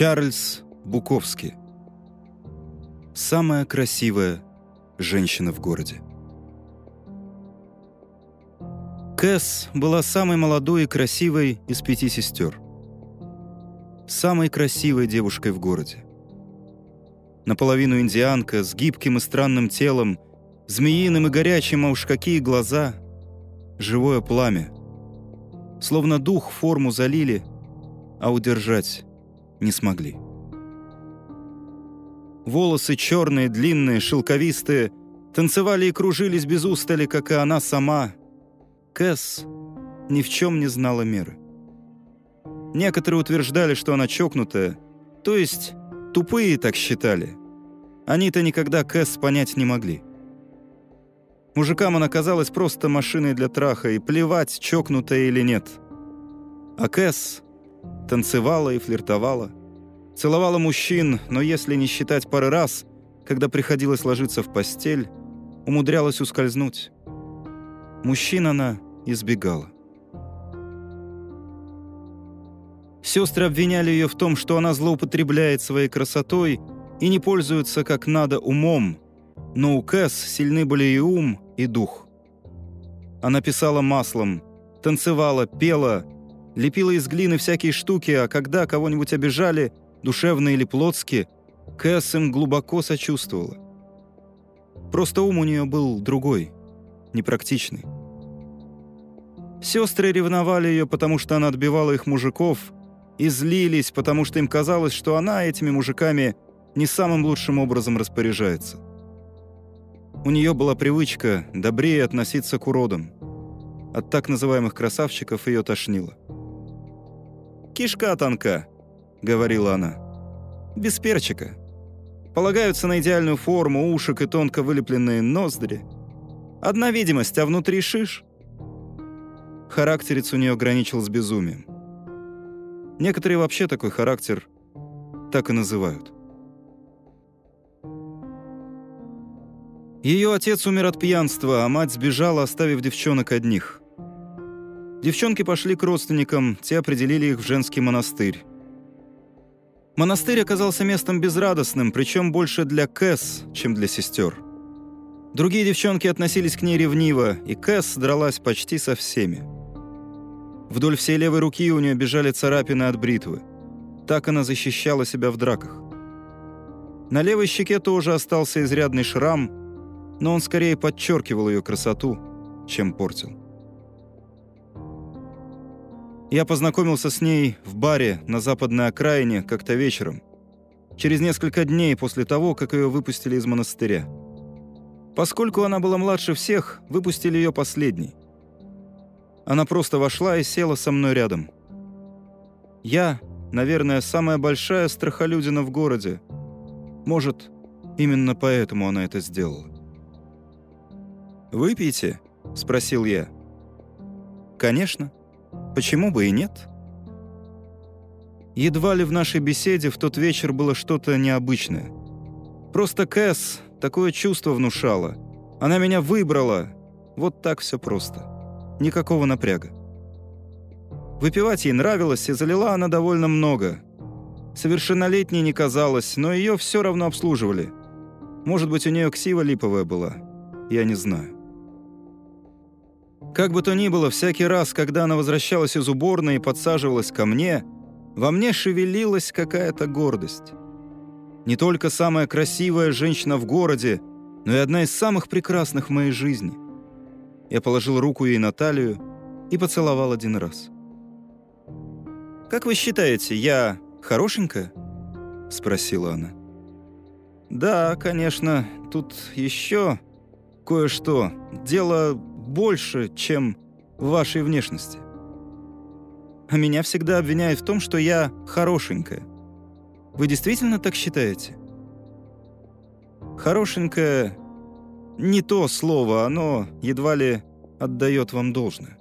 Чарльз Буковский. Самая красивая женщина в городе. Кэс была самой молодой и красивой из пяти сестер. Самой красивой девушкой в городе. Наполовину индианка, с гибким и странным телом, змеиным и горячим, а уж какие глаза. Живое пламя. Словно дух форму залили, а удержать не смогли. Волосы черные, длинные, шелковистые, танцевали и кружились без устали, как и она сама. Кэс ни в чем не знала меры. Некоторые утверждали, что она чокнутая, то есть тупые так считали. Они-то никогда Кэс понять не могли. Мужикам она казалась просто машиной для траха, и плевать, чокнутая или нет. А Кэс танцевала и флиртовала. Целовала мужчин, но если не считать пары раз, когда приходилось ложиться в постель, умудрялась ускользнуть. Мужчин она избегала. Сестры обвиняли ее в том, что она злоупотребляет своей красотой и не пользуется как надо умом, но у Кэс сильны были и ум, и дух. Она писала маслом, танцевала, пела, лепила из глины всякие штуки, а когда кого-нибудь обижали, душевно или плотски, Кэс им глубоко сочувствовала. Просто ум у нее был другой, непрактичный. Сестры ревновали ее, потому что она отбивала их мужиков, и злились, потому что им казалось, что она этими мужиками не самым лучшим образом распоряжается. У нее была привычка добрее относиться к уродам. От так называемых красавчиков ее тошнило. «Кишка тонка», — говорила она. «Без перчика. Полагаются на идеальную форму ушек и тонко вылепленные ноздри. Одна видимость, а внутри шиш». Характерец у нее граничил с безумием. Некоторые вообще такой характер так и называют. Ее отец умер от пьянства, а мать сбежала, оставив девчонок одних. Девчонки пошли к родственникам, те определили их в женский монастырь. Монастырь оказался местом безрадостным, причем больше для Кэс, чем для сестер. Другие девчонки относились к ней ревниво, и Кэс дралась почти со всеми. Вдоль всей левой руки у нее бежали царапины от бритвы. Так она защищала себя в драках. На левой щеке тоже остался изрядный шрам, но он скорее подчеркивал ее красоту, чем портил. Я познакомился с ней в баре на западной окраине как-то вечером, через несколько дней после того, как ее выпустили из монастыря. Поскольку она была младше всех, выпустили ее последней. Она просто вошла и села со мной рядом. Я, наверное, самая большая страхолюдина в городе. Может, именно поэтому она это сделала. «Выпейте?» — спросил я. «Конечно. Почему бы и нет?» Едва ли в нашей беседе в тот вечер было что-то необычное. Просто Кэс такое чувство внушала. Она меня выбрала. Вот так все просто. Никакого напряга. Выпивать ей нравилось, и залила она довольно много. Совершеннолетней не казалось, но ее все равно обслуживали. Может быть, у нее ксива липовая была. Я не знаю. Как бы то ни было, всякий раз, когда она возвращалась из уборной и подсаживалась ко мне, во мне шевелилась какая-то гордость. Не только самая красивая женщина в городе, но и одна из самых прекрасных в моей жизни. Я положил руку ей на талию и поцеловал один раз. «Как вы считаете, я хорошенькая?» — спросила она. «Да, конечно, тут еще кое-что. Дело больше, чем в вашей внешности. А меня всегда обвиняют в том, что я хорошенькая. Вы действительно так считаете? Хорошенькая — не то слово, оно едва ли отдает вам должное.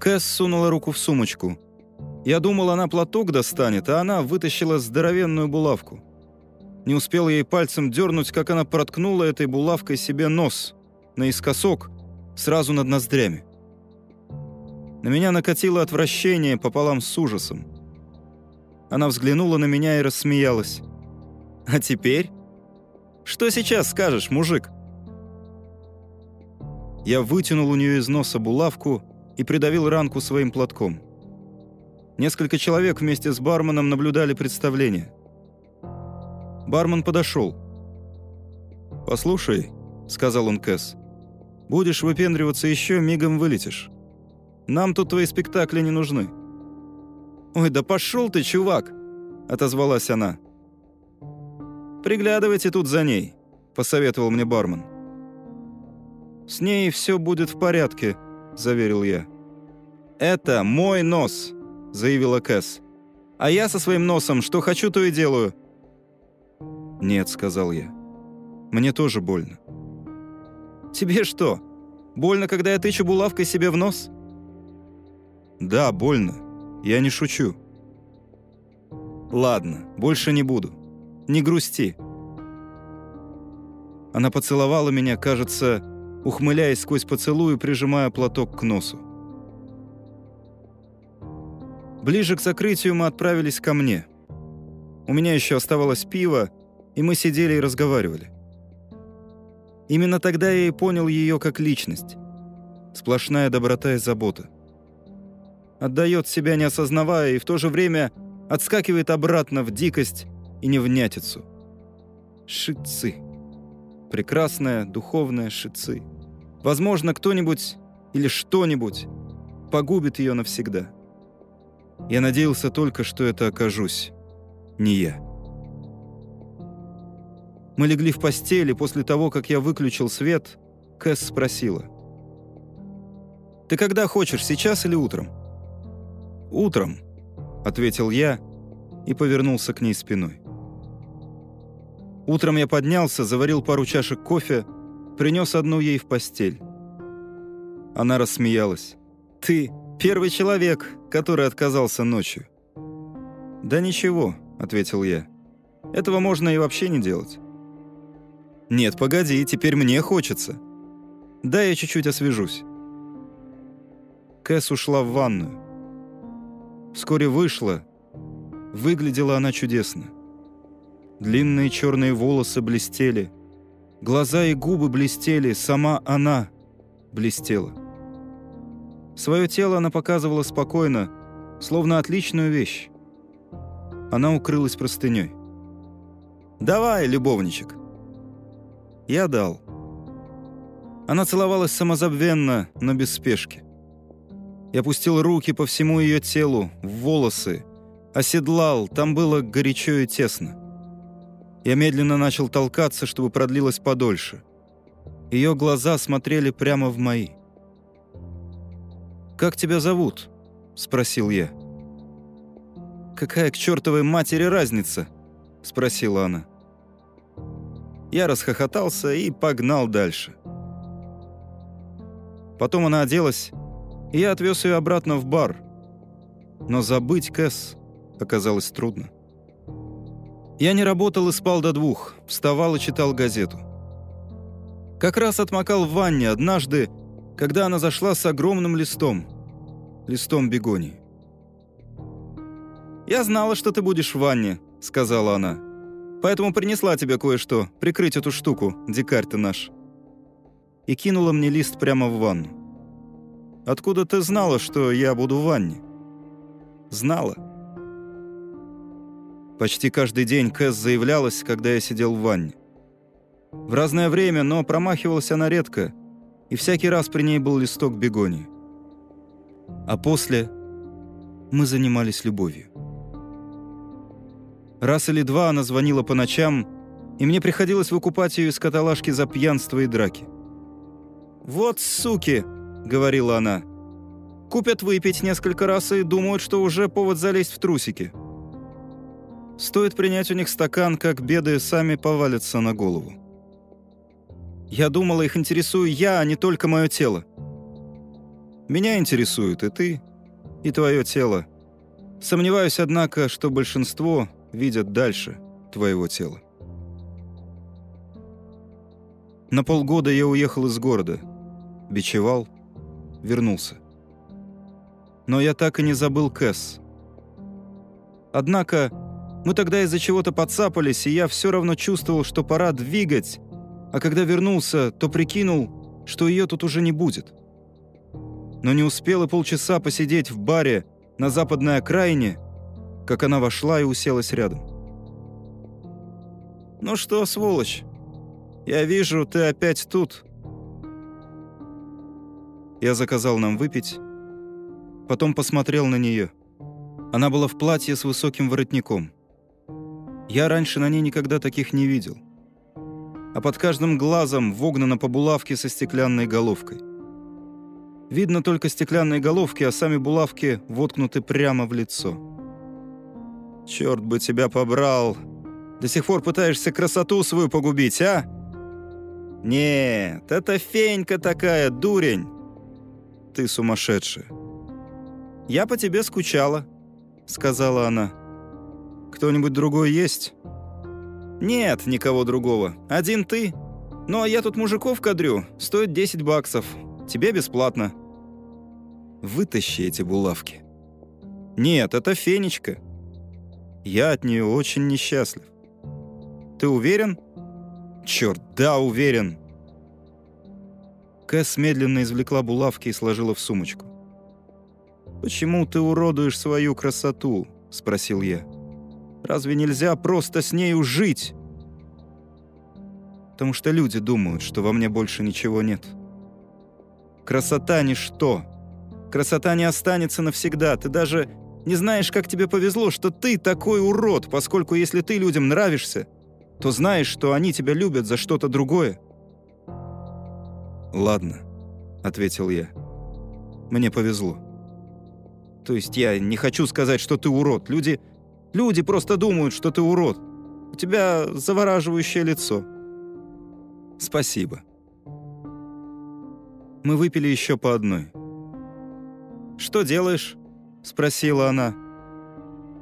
Кэс сунула руку в сумочку. Я думал, она платок достанет, а она вытащила здоровенную булавку. Не успел ей пальцем дернуть, как она проткнула этой булавкой себе нос, наискосок, сразу над ноздрями. На меня накатило отвращение пополам с ужасом. Она взглянула на меня и рассмеялась. «А теперь? Что сейчас скажешь, мужик?» Я вытянул у нее из носа булавку и придавил ранку своим платком. Несколько человек вместе с барменом наблюдали представление. Бармен подошел. «Послушай», — сказал он Кэс, — «будешь выпендриваться еще, мигом вылетишь. Нам тут твои спектакли не нужны». «Ой, да пошел ты, чувак!» — отозвалась она. «Приглядывайте тут за ней», — посоветовал мне бармен. «С ней все будет в порядке», — заверил я. «Это мой нос», — заявила Кэс. «А я со своим носом что хочу, то и делаю». «Нет», — сказал я. «Мне тоже больно». «Тебе что, больно, когда я тычу булавкой себе в нос?» «Да, больно. Я не шучу». «Ладно, больше не буду. Не грусти». Она поцеловала меня, кажется, ухмыляясь сквозь поцелуй прижимая платок к носу. Ближе к закрытию мы отправились ко мне. У меня еще оставалось пиво, и мы сидели и разговаривали. Именно тогда я и понял ее как личность. Сплошная доброта и забота. Отдает себя не осознавая и в то же время отскакивает обратно в дикость и невнятицу. Шицы. Прекрасная духовная шицы. Возможно, кто-нибудь или что-нибудь погубит ее навсегда. Я надеялся только, что это окажусь не я. Мы легли в постели после того, как я выключил свет. Кэс спросила. «Ты когда хочешь, сейчас или утром?» «Утром», — ответил я и повернулся к ней спиной. Утром я поднялся, заварил пару чашек кофе, принес одну ей в постель. Она рассмеялась. «Ты первый человек, который отказался ночью». «Да ничего», — ответил я. «Этого можно и вообще не делать». «Нет, погоди, теперь мне хочется. Да, я чуть-чуть освежусь». Кэс ушла в ванную. Вскоре вышла. Выглядела она чудесно. Длинные черные волосы блестели. Глаза и губы блестели, сама она блестела. Свое тело она показывала спокойно, словно отличную вещь. Она укрылась простыней. «Давай, любовничек!» Я дал. Она целовалась самозабвенно, но без спешки. Я пустил руки по всему ее телу, в волосы, оседлал, там было горячо и тесно. Я медленно начал толкаться, чтобы продлилось подольше. Ее глаза смотрели прямо в мои. «Как тебя зовут?» — спросил я. «Какая к чертовой матери разница?» — спросила она. Я расхохотался и погнал дальше. Потом она оделась, и я отвез ее обратно в бар. Но забыть Кэс оказалось трудно. Я не работал и спал до двух, вставал и читал газету. Как раз отмокал в ванне однажды, когда она зашла с огромным листом. Листом бегонии. «Я знала, что ты будешь в ванне», — сказала она. Поэтому принесла тебе кое-что, прикрыть эту штуку, дикарь ты наш». И кинула мне лист прямо в ванну. «Откуда ты знала, что я буду в ванне?» «Знала». Почти каждый день Кэс заявлялась, когда я сидел в ванне. В разное время, но промахивалась она редко, и всякий раз при ней был листок бегонии. А после мы занимались любовью. Раз или два она звонила по ночам, и мне приходилось выкупать ее из каталажки за пьянство и драки. «Вот суки!» — говорила она. «Купят выпить несколько раз и думают, что уже повод залезть в трусики. Стоит принять у них стакан, как беды сами повалятся на голову. Я думала, их интересую я, а не только мое тело. Меня интересует и ты, и твое тело. Сомневаюсь, однако, что большинство видят дальше твоего тела. На полгода я уехал из города, бичевал, вернулся. Но я так и не забыл Кэс. Однако мы тогда из-за чего-то подцапались, и я все равно чувствовал, что пора двигать, а когда вернулся, то прикинул, что ее тут уже не будет. Но не успел и полчаса посидеть в баре на западной окраине, как она вошла и уселась рядом. «Ну что, сволочь, я вижу, ты опять тут». Я заказал нам выпить, потом посмотрел на нее. Она была в платье с высоким воротником. Я раньше на ней никогда таких не видел. А под каждым глазом вогнана по булавке со стеклянной головкой. Видно только стеклянные головки, а сами булавки воткнуты прямо в лицо. «Черт бы тебя побрал! До сих пор пытаешься красоту свою погубить, а?» «Нет, это фенька такая, дурень!» «Ты сумасшедшая!» «Я по тебе скучала», — сказала она. «Кто-нибудь другой есть?» «Нет никого другого. Один ты. Ну а я тут мужиков кадрю. Стоит 10 баксов. Тебе бесплатно». «Вытащи эти булавки». «Нет, это Фенечка. Я от нее очень несчастлив». «Ты уверен?» «Черт, да, уверен». Кэс медленно извлекла булавки и сложила в сумочку. «Почему ты уродуешь свою красоту?» — спросил я. «Разве нельзя просто с нею жить?» «Потому что люди думают, что во мне больше ничего нет». «Красота — ничто. Красота не останется навсегда. Ты даже не знаешь, как тебе повезло, что ты такой урод, поскольку если ты людям нравишься, то знаешь, что они тебя любят за что-то другое». «Ладно», — ответил я. «Мне повезло». То есть я не хочу сказать, что ты урод. Люди, люди просто думают, что ты урод. У тебя завораживающее лицо. Спасибо. Мы выпили еще по одной. «Что делаешь?» — спросила она.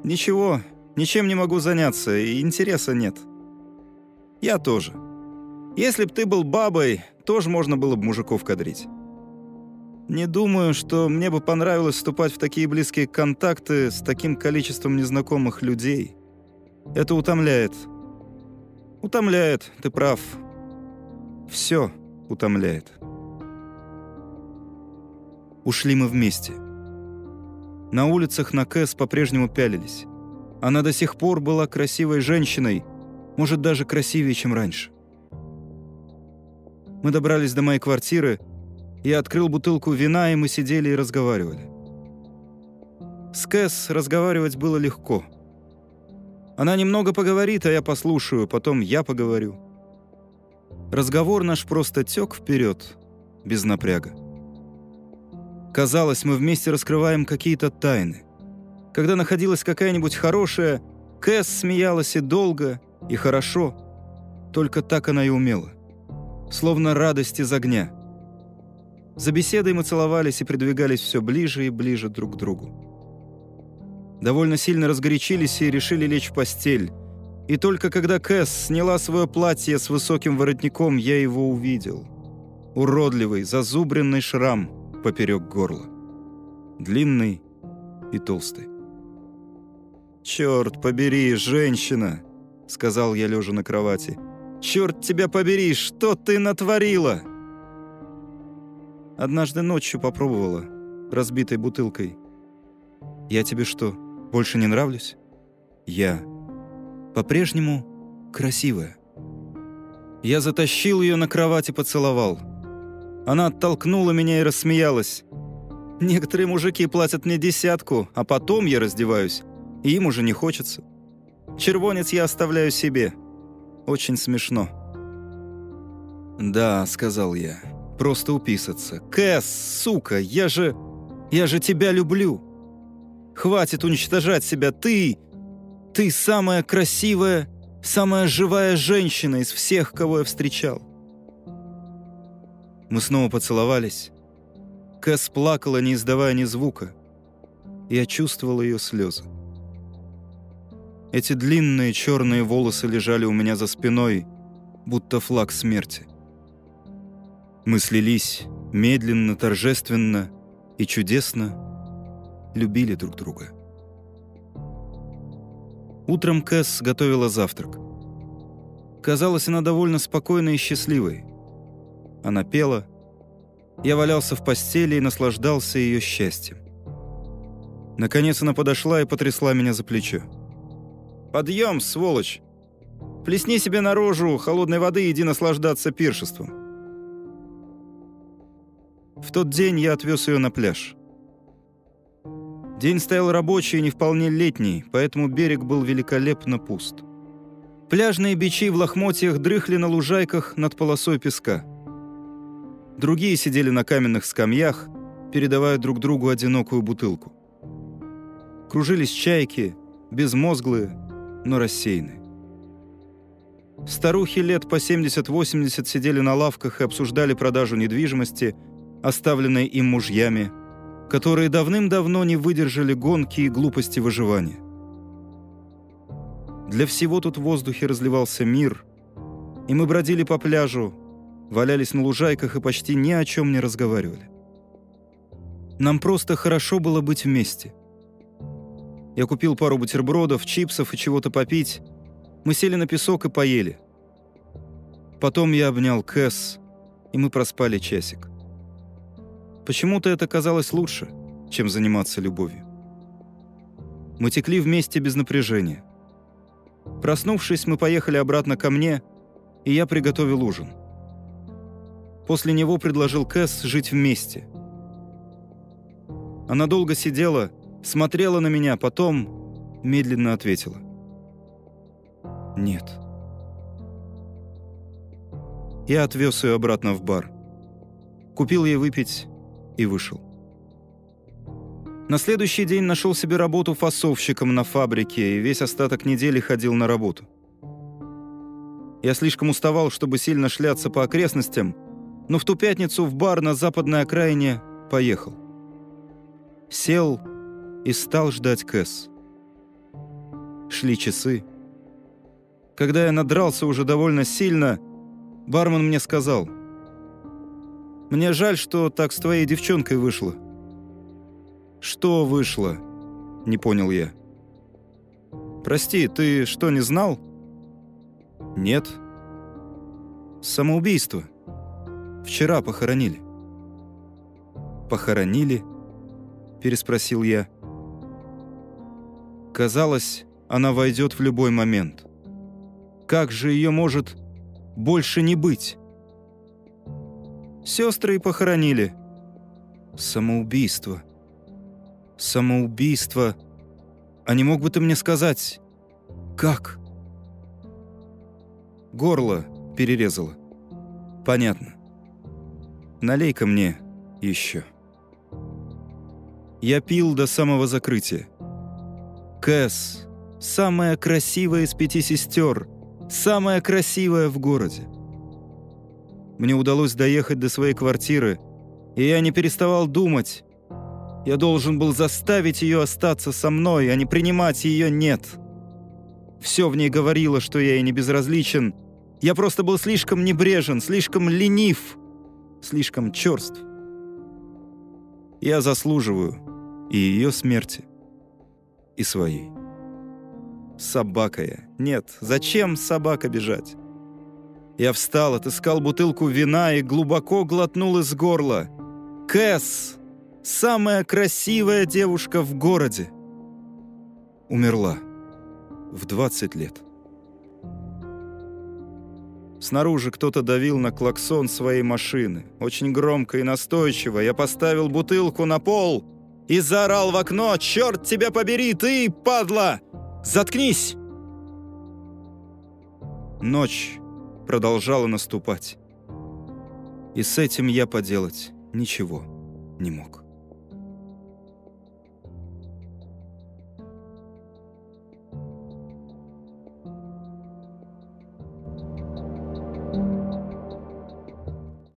«Ничего, ничем не могу заняться, и интереса нет». «Я тоже. Если б ты был бабой, тоже можно было бы мужиков кадрить». Не думаю, что мне бы понравилось вступать в такие близкие контакты с таким количеством незнакомых людей. Это утомляет. Утомляет, ты прав. Все утомляет. Ушли мы вместе. На улицах на Кэс по-прежнему пялились. Она до сих пор была красивой женщиной, может, даже красивее, чем раньше. Мы добрались до моей квартиры — я открыл бутылку вина, и мы сидели и разговаривали. С Кэс разговаривать было легко. Она немного поговорит, а я послушаю, потом я поговорю. Разговор наш просто тек вперед, без напряга. Казалось, мы вместе раскрываем какие-то тайны. Когда находилась какая-нибудь хорошая, Кэс смеялась и долго, и хорошо. Только так она и умела. Словно радость из огня — за беседой мы целовались и придвигались все ближе и ближе друг к другу. Довольно сильно разгорячились и решили лечь в постель. И только когда Кэс сняла свое платье с высоким воротником, я его увидел. Уродливый, зазубренный шрам поперек горла. Длинный и толстый. «Черт побери, женщина!» — сказал я, лежа на кровати. «Черт тебя побери, что ты натворила?» Однажды ночью попробовала, разбитой бутылкой. Я тебе что, больше не нравлюсь? Я по-прежнему красивая. Я затащил ее на кровать и поцеловал. Она оттолкнула меня и рассмеялась. Некоторые мужики платят мне десятку, а потом я раздеваюсь, и им уже не хочется. Червонец я оставляю себе. Очень смешно. «Да», — сказал я, просто уписаться. Кэс, сука, я же... Я же тебя люблю. Хватит уничтожать себя. Ты... Ты самая красивая, самая живая женщина из всех, кого я встречал. Мы снова поцеловались. Кэс плакала, не издавая ни звука. Я чувствовал ее слезы. Эти длинные черные волосы лежали у меня за спиной, будто флаг смерти. Мы слились медленно, торжественно и чудесно любили друг друга. Утром Кэс готовила завтрак. Казалось, она довольно спокойной и счастливой. Она пела. Я валялся в постели и наслаждался ее счастьем. Наконец она подошла и потрясла меня за плечо. «Подъем, сволочь! Плесни себе наружу холодной воды и иди наслаждаться пиршеством». В тот день я отвез ее на пляж. День стоял рабочий и не вполне летний, поэтому берег был великолепно пуст. Пляжные бичи в лохмотьях дрыхли на лужайках над полосой песка. Другие сидели на каменных скамьях, передавая друг другу одинокую бутылку. Кружились чайки, безмозглые, но рассеянные. Старухи лет по 70-80 сидели на лавках и обсуждали продажу недвижимости, оставленной им мужьями, которые давным-давно не выдержали гонки и глупости выживания. Для всего тут в воздухе разливался мир, и мы бродили по пляжу, валялись на лужайках и почти ни о чем не разговаривали. Нам просто хорошо было быть вместе. Я купил пару бутербродов, чипсов и чего-то попить. Мы сели на песок и поели. Потом я обнял Кэс, и мы проспали часик. Почему-то это казалось лучше, чем заниматься любовью. Мы текли вместе без напряжения. Проснувшись, мы поехали обратно ко мне, и я приготовил ужин. После него предложил Кэс жить вместе. Она долго сидела, смотрела на меня, потом медленно ответила. «Нет». Я отвез ее обратно в бар. Купил ей выпить и вышел. На следующий день нашел себе работу фасовщиком на фабрике и весь остаток недели ходил на работу. Я слишком уставал, чтобы сильно шляться по окрестностям, но в ту пятницу в бар на западной окраине поехал. Сел и стал ждать Кэс. Шли часы. Когда я надрался уже довольно сильно, бармен мне сказал — мне жаль, что так с твоей девчонкой вышло». «Что вышло?» — не понял я. «Прости, ты что, не знал?» «Нет». «Самоубийство. Вчера похоронили». «Похоронили?» — переспросил я. Казалось, она войдет в любой момент. Как же ее может больше не быть? Сестры и похоронили. Самоубийство. Самоубийство. А не мог бы ты мне сказать, как? Горло перерезало. Понятно. Налей-ка мне еще. Я пил до самого закрытия. Кэс, самая красивая из пяти сестер, самая красивая в городе. Мне удалось доехать до своей квартиры, и я не переставал думать. Я должен был заставить ее остаться со мной, а не принимать ее «нет». Все в ней говорило, что я ей не безразличен. Я просто был слишком небрежен, слишком ленив, слишком черств. Я заслуживаю и ее смерти, и своей. Собака я. Нет, зачем собака бежать? Я встал, отыскал бутылку вина и глубоко глотнул из горла. Кэс! Самая красивая девушка в городе! Умерла. В 20 лет. Снаружи кто-то давил на клаксон своей машины. Очень громко и настойчиво. Я поставил бутылку на пол и заорал в окно «Черт тебя побери, ты, падла! Заткнись!» Ночь продолжала наступать. И с этим я поделать ничего не мог.